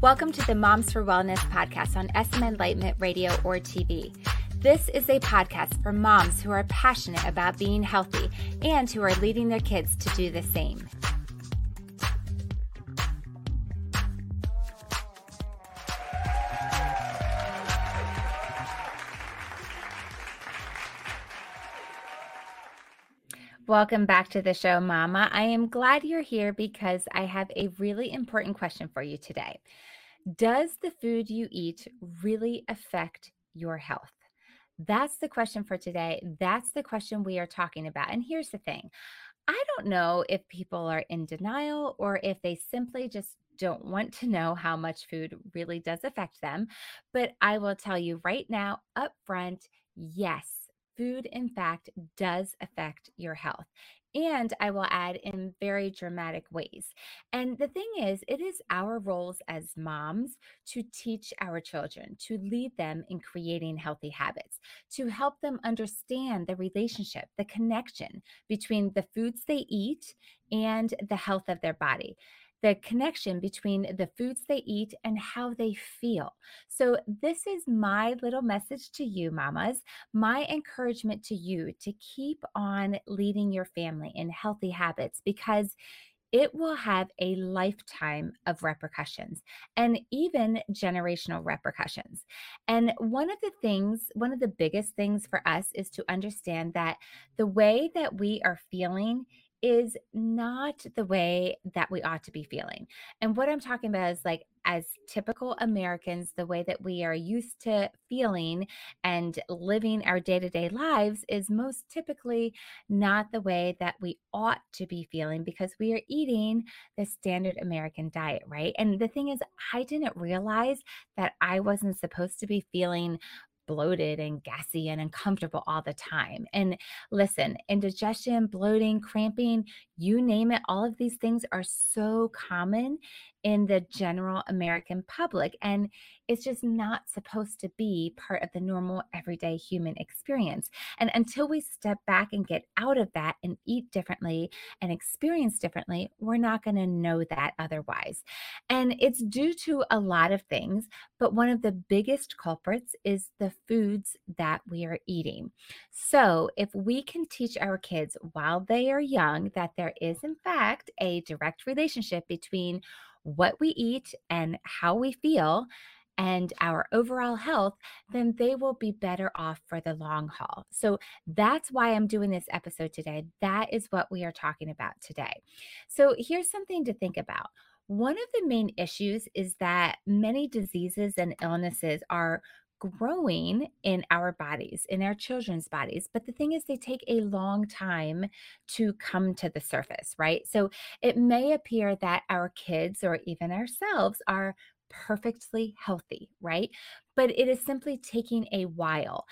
Welcome to the Moms for Wellness podcast on SM Enlightenment Radio or TV. This is a podcast for moms who are passionate about being healthy and who are leading their kids to do the same. Welcome back to the show, Mama. I am glad you're here because I have a really important question for you today. Does the food you eat really affect your health? That's the question for today. That's the question we are talking about. And here's the thing I don't know if people are in denial or if they simply just don't want to know how much food really does affect them. But I will tell you right now, up front, yes, food, in fact, does affect your health. And I will add in very dramatic ways. And the thing is, it is our roles as moms to teach our children, to lead them in creating healthy habits, to help them understand the relationship, the connection between the foods they eat and the health of their body the connection between the foods they eat and how they feel. So, this is my little message to you, mamas, my encouragement to you to keep on leading your family in healthy habits because it will have a lifetime of repercussions and even generational repercussions. And one of the things, one of the biggest things for us is to understand that the way that we are feeling is not the way that we ought to be feeling. And what I'm talking about is like, as typical Americans, the way that we are used to feeling and living our day to day lives is most typically not the way that we ought to be feeling because we are eating the standard American diet, right? And the thing is, I didn't realize that I wasn't supposed to be feeling bloated and gassy and uncomfortable all the time. And listen, indigestion, bloating, cramping, you name it, all of these things are so common in the general American public. And it's just not supposed to be part of the normal everyday human experience. And until we step back and get out of that and eat differently and experience differently, we're not going to know that otherwise. And it's due to a lot of things, but one of the biggest culprits is the foods that we are eating. So if we can teach our kids while they are young that there is, in fact, a direct relationship between what we eat and how we feel and our overall health, then they will be better off for the long haul. So that's why I'm doing this episode today. That is what we are talking about today. So here's something to think about. One of the main issues is that many diseases and illnesses are growing in our bodies, in our children's bodies. But the thing is, they take a long time to come to the surface, right? So it may appear that our kids or even ourselves are perfectly healthy, right? But it is simply taking a while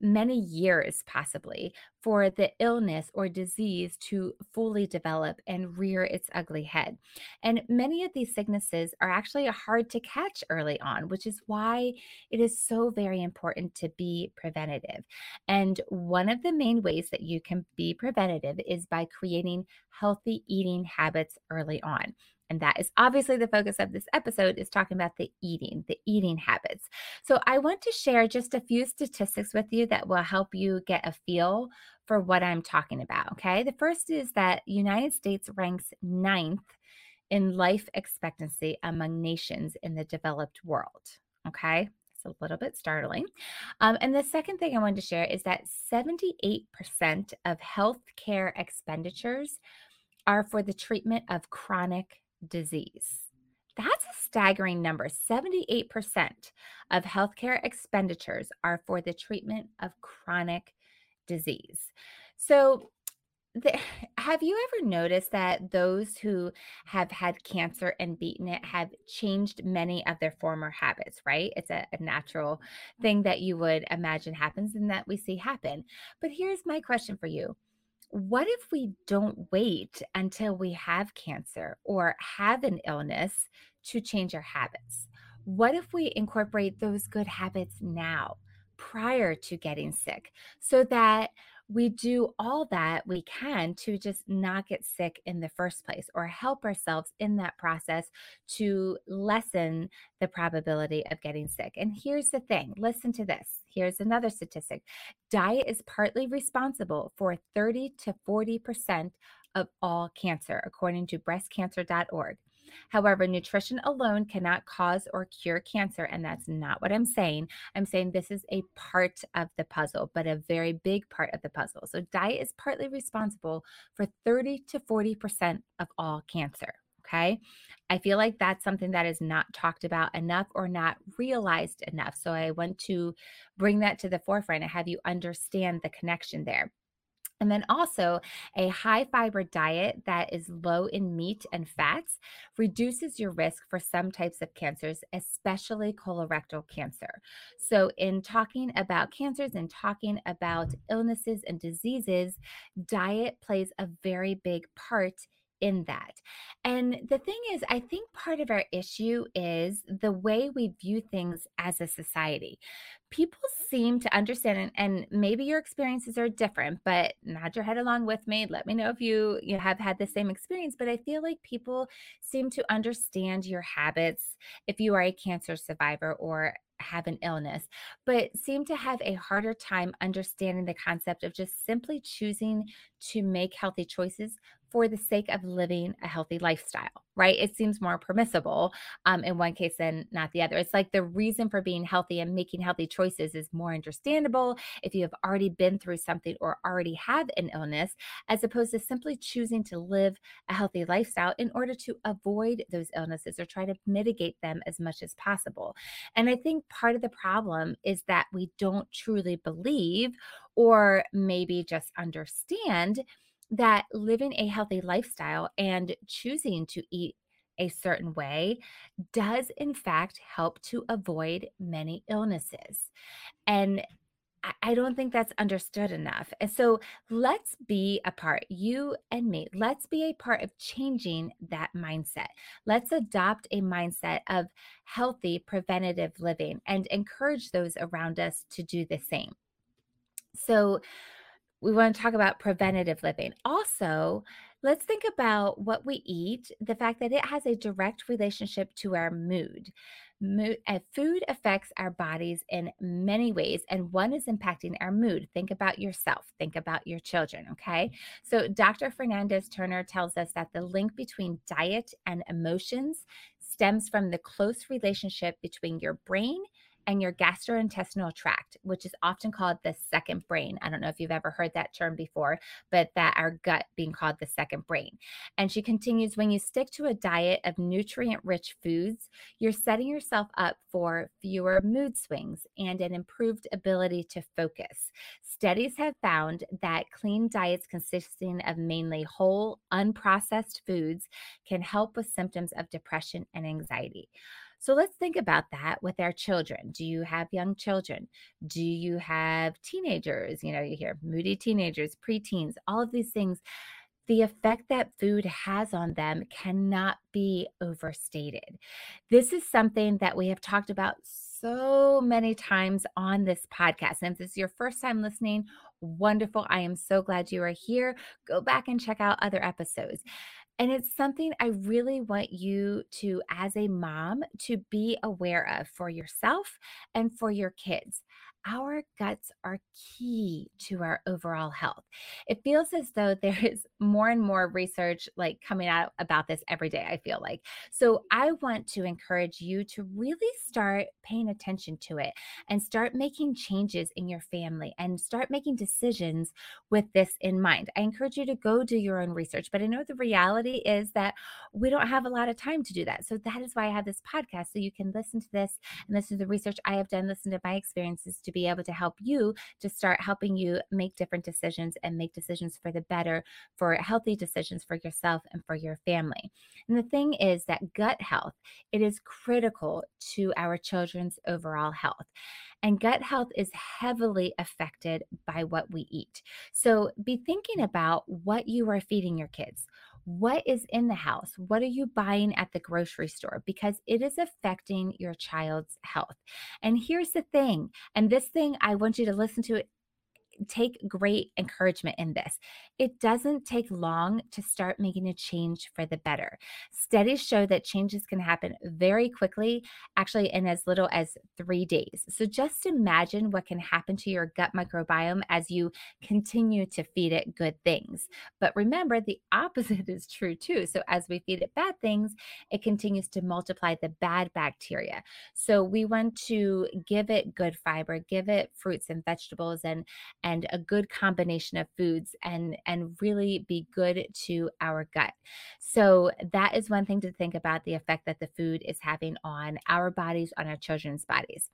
many years possibly for the illness or disease to fully develop and rear its ugly head. And many of these sicknesses are actually hard to catch early on, which is why it is so very important to be preventative. And one of the main ways that you can be preventative is by creating healthy eating habits early on and that is obviously the focus of this episode is talking about the eating the eating habits. So i want to share just a few statistics with you that will help you get a feel for what i'm talking about okay? The first is that united states ranks ninth in life expectancy among nations in the developed world okay? It's a little bit startling. Um, and the second thing I wanted to share is that 78% of healthcare expenditures are for the treatment of chronic disease. That's a staggering number. 78% of healthcare expenditures are for the treatment of chronic disease. So, the, have you ever noticed that those who have had cancer and beaten it have changed many of their former habits, right? It's a, a natural thing that you would imagine happens and that we see happen. But here's my question for you what if we don't wait until we have cancer or have an illness to change our habits? What if we incorporate those good habits now, prior to getting sick, so that we do all that we can to just not get sick in the first place or help ourselves in that process to lessen the probability of getting sick. And here's the thing listen to this. Here's another statistic diet is partly responsible for 30 to 40% of all cancer, according to breastcancer.org. However, nutrition alone cannot cause or cure cancer. And that's not what I'm saying. I'm saying this is a part of the puzzle, but a very big part of the puzzle. So, diet is partly responsible for 30 to 40% of all cancer. Okay. I feel like that's something that is not talked about enough or not realized enough. So I want to bring that to the forefront and have you understand the connection there. And then also, a high fiber diet that is low in meat and fats reduces your risk for some types of cancers, especially colorectal cancer. So, in talking about cancers and talking about illnesses and diseases, diet plays a very big part in that. And the thing is, I think part of our issue is the way we view things as a society. People seem to understand, and, and maybe your experiences are different, but nod your head along with me. Let me know if you, you have had the same experience. But I feel like people seem to understand your habits if you are a cancer survivor or have an illness, but seem to have a harder time understanding the concept of just simply choosing to make healthy choices for the sake of living a healthy lifestyle, right? It seems more permissible um, in one case than not the other. It's like the reason for being healthy and making healthy choices is more understandable if you have already been through something or already have an illness, as opposed to simply choosing to live a healthy lifestyle in order to avoid those illnesses or try to mitigate them as much as possible. And I think part of the problem is that we don't truly believe or maybe just understand that living a healthy lifestyle and choosing to eat a certain way does, in fact, help to avoid many illnesses. And I don't think that's understood enough. And so let's be a part, you and me, let's be a part of changing that mindset. Let's adopt a mindset of healthy preventative living and encourage those around us to do the same. So, we want to talk about preventative living. Also, let's think about what we eat, the fact that it has a direct relationship to our mood. Mood, uh, food affects our bodies in many ways, and one is impacting our mood. Think about yourself, think about your children, okay? So, Dr. Fernandez Turner tells us that the link between diet and emotions stems from the close relationship between your brain and your gastrointestinal tract, which is often called the second brain. I don't know if you've ever heard that term before, but that our gut being called the second brain. And she continues when you stick to a diet of nutrient rich foods, you're setting yourself up for fewer mood swings and an improved ability to focus. Studies have found that clean diets consisting of mainly whole, unprocessed foods can help with symptoms of depression and anxiety. So let's think about that with our children. Do you have young children? Do you have teenagers? You know, you hear moody teenagers, preteens, all of these things. The effect that food has on them cannot be overstated. This is something that we have talked about so many times on this podcast. And if this is your first time listening, wonderful. I am so glad you are here. Go back and check out other episodes. And it's something I really want you to, as a mom, to be aware of for yourself and for your kids our guts are key to our overall health. It feels as though there is more and more research like coming out about this every day, I feel like. So mm-hmm. I want to encourage you to really start paying attention to it and start making changes in your family and start making decisions with this in mind. I encourage you to go do your own research, but I know the reality is that we don't have a lot of time to do that. So that is why I have this podcast so you can listen to this and listen to the research I have done, listen to my experiences to be able to help you to start helping you make different decisions and make decisions for the better, for healthy decisions for yourself and for your family. And the thing is that gut health, it is critical to our children's overall health. And gut health is heavily affected by what we eat. So be thinking mm. about what you are feeding your kids what is in the house? What are you buying at the grocery store? Because it is affecting your child's health. And here's the thing, and this thing I want you to listen to it take great encouragement in this. It doesn't take long to start making a change for the better. Studies show that changes can happen very quickly, actually, in as little as three days. So just imagine what can happen to your gut microbiome as you continue to feed it good things. But remember, the opposite is true too. So as we feed it bad things, it continues to multiply the bad bacteria. So we want to give it good fiber, give it fruits and vegetables and and a good combination of foods and and really be good to our gut. So that is one thing to think about the effect that the food is having on our bodies, on our children's bodies.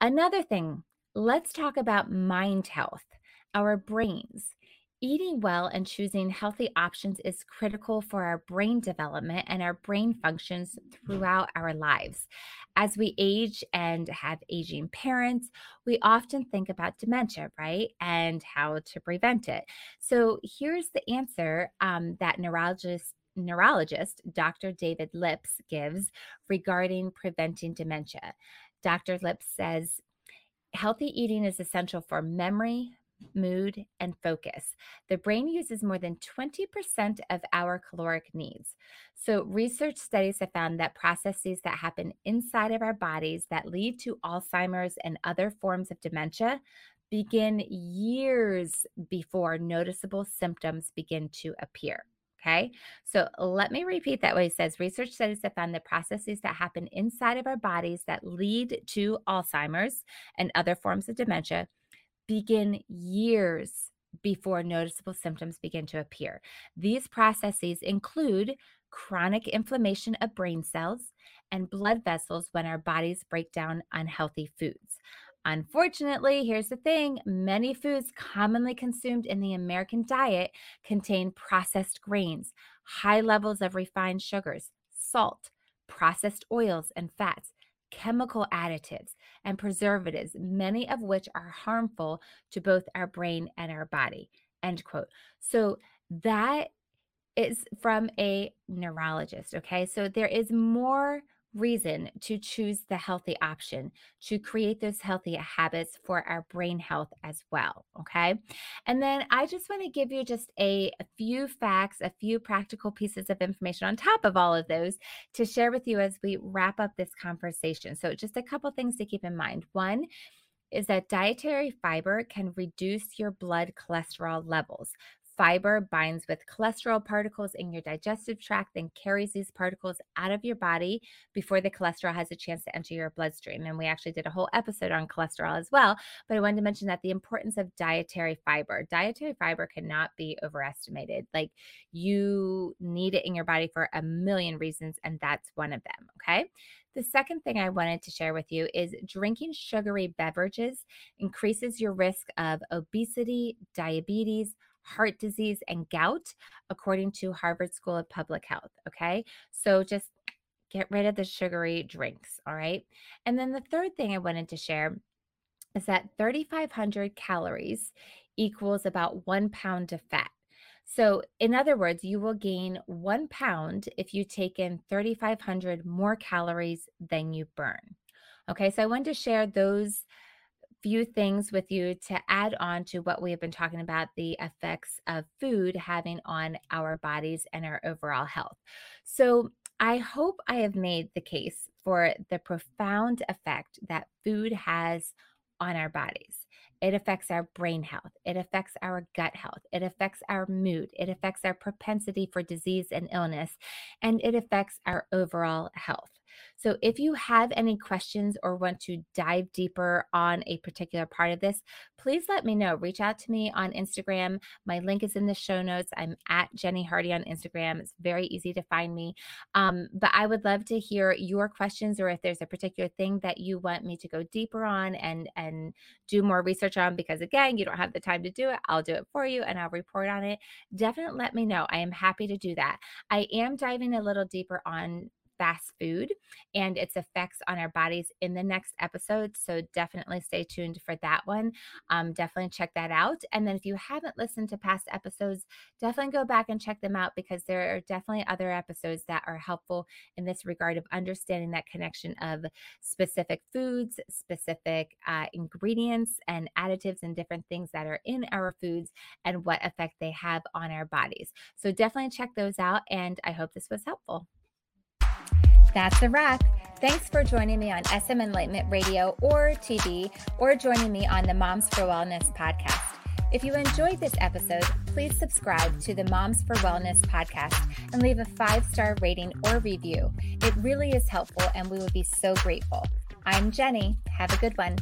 Another thing, let's talk about mind health, our brains. Eating well and choosing healthy options is critical for our brain development and our brain functions throughout our lives. As we age and have aging parents, we often think about dementia, right? And how to prevent it. So here's the answer um, that neurologist neurologist Dr. David Lips gives regarding preventing dementia. Dr. Lips says healthy eating is essential for memory, mood, and focus. The brain uses more than 20% of our caloric needs. So, research studies have found that processes that happen inside of our bodies that lead to Alzheimer's and other forms of dementia begin years before noticeable symptoms begin to appear. Okay, so let me repeat that what he says. Research studies have found that processes that happen inside of our bodies that lead to Alzheimer's and other forms of dementia begin years before noticeable symptoms begin to appear. These processes include chronic inflammation of brain cells and blood vessels when our bodies break down unhealthy foods. Unfortunately, here's the thing many foods commonly consumed in the American diet contain processed grains, high levels of refined sugars, salt, processed oils and fats, chemical additives, and preservatives, many of which are harmful to both our brain and our body. End quote. So that is from a neurologist. Okay. So there is more reason to choose the healthy option to create those healthy habits for our brain health as well. Okay. And then I just want to give you just a, a, few facts, a few practical pieces of information on top of all of those to share with you as we wrap up this conversation. So, just a couple things to keep in mind. One, is that dietary fiber can reduce your blood cholesterol levels. Fiber binds with cholesterol particles in your digestive tract, then carries these particles out of your body before the cholesterol has a chance to enter your bloodstream. And we actually did a whole episode on cholesterol as well. But I wanted to mention that the importance of dietary fiber. Dietary fiber cannot be overestimated. Like you need it in your body for a million reasons, and that's one of them. Okay. The second thing I wanted to share with you is drinking sugary beverages increases your risk of obesity, diabetes, heart disease, and gout, according to Harvard School of Public Health. Okay. So just get rid of the sugary drinks. All right. And then the third thing I wanted to share is that 3,500 calories equals about one pound of fat. So, in other words, you will gain one pound if you take in 3,500 more calories than you burn. Okay, so I wanted to share those few things with you to add on to what we have been talking about the effects of food having on our bodies and our overall health. So, I hope I have made the case for the profound effect that food has on our bodies. It affects our brain health. It affects our gut health. It affects our mood. It affects our propensity for disease and illness. And it affects our overall health. So if you have any questions or want to dive deeper on a particular part of this, please let me know. Reach out to me on Instagram. My link is in the show notes. I'm at Jenny Hardy on Instagram. It's very easy to find me. Um, but I would love to hear your questions or if there's a particular thing that you want me to go deeper on and and do more research on because again, you don't have the time to do it. I'll do it for you and I'll report on it. Definitely let me know. I am happy to do that. I am diving a little deeper on fast food and its effects on our bodies in the next episode. So definitely stay tuned for that one. Um, definitely check that out. And then if you haven't listened to past episodes, definitely go back and check them out because there are definitely other episodes that are helpful in this regard of understanding that connection of specific foods, specific uh, ingredients, and additives and different things that are in our foods and what effect they have on our bodies. So definitely check those out. And I hope this was helpful. That's a wrap. Thanks for joining me on SM Enlightenment Radio or TV, or joining me on the Moms for Wellness podcast. If you enjoyed this episode, please subscribe to the Moms for Wellness podcast and leave a five star rating or review. It really is helpful, and we would be so grateful. I'm Jenny. Have a good one.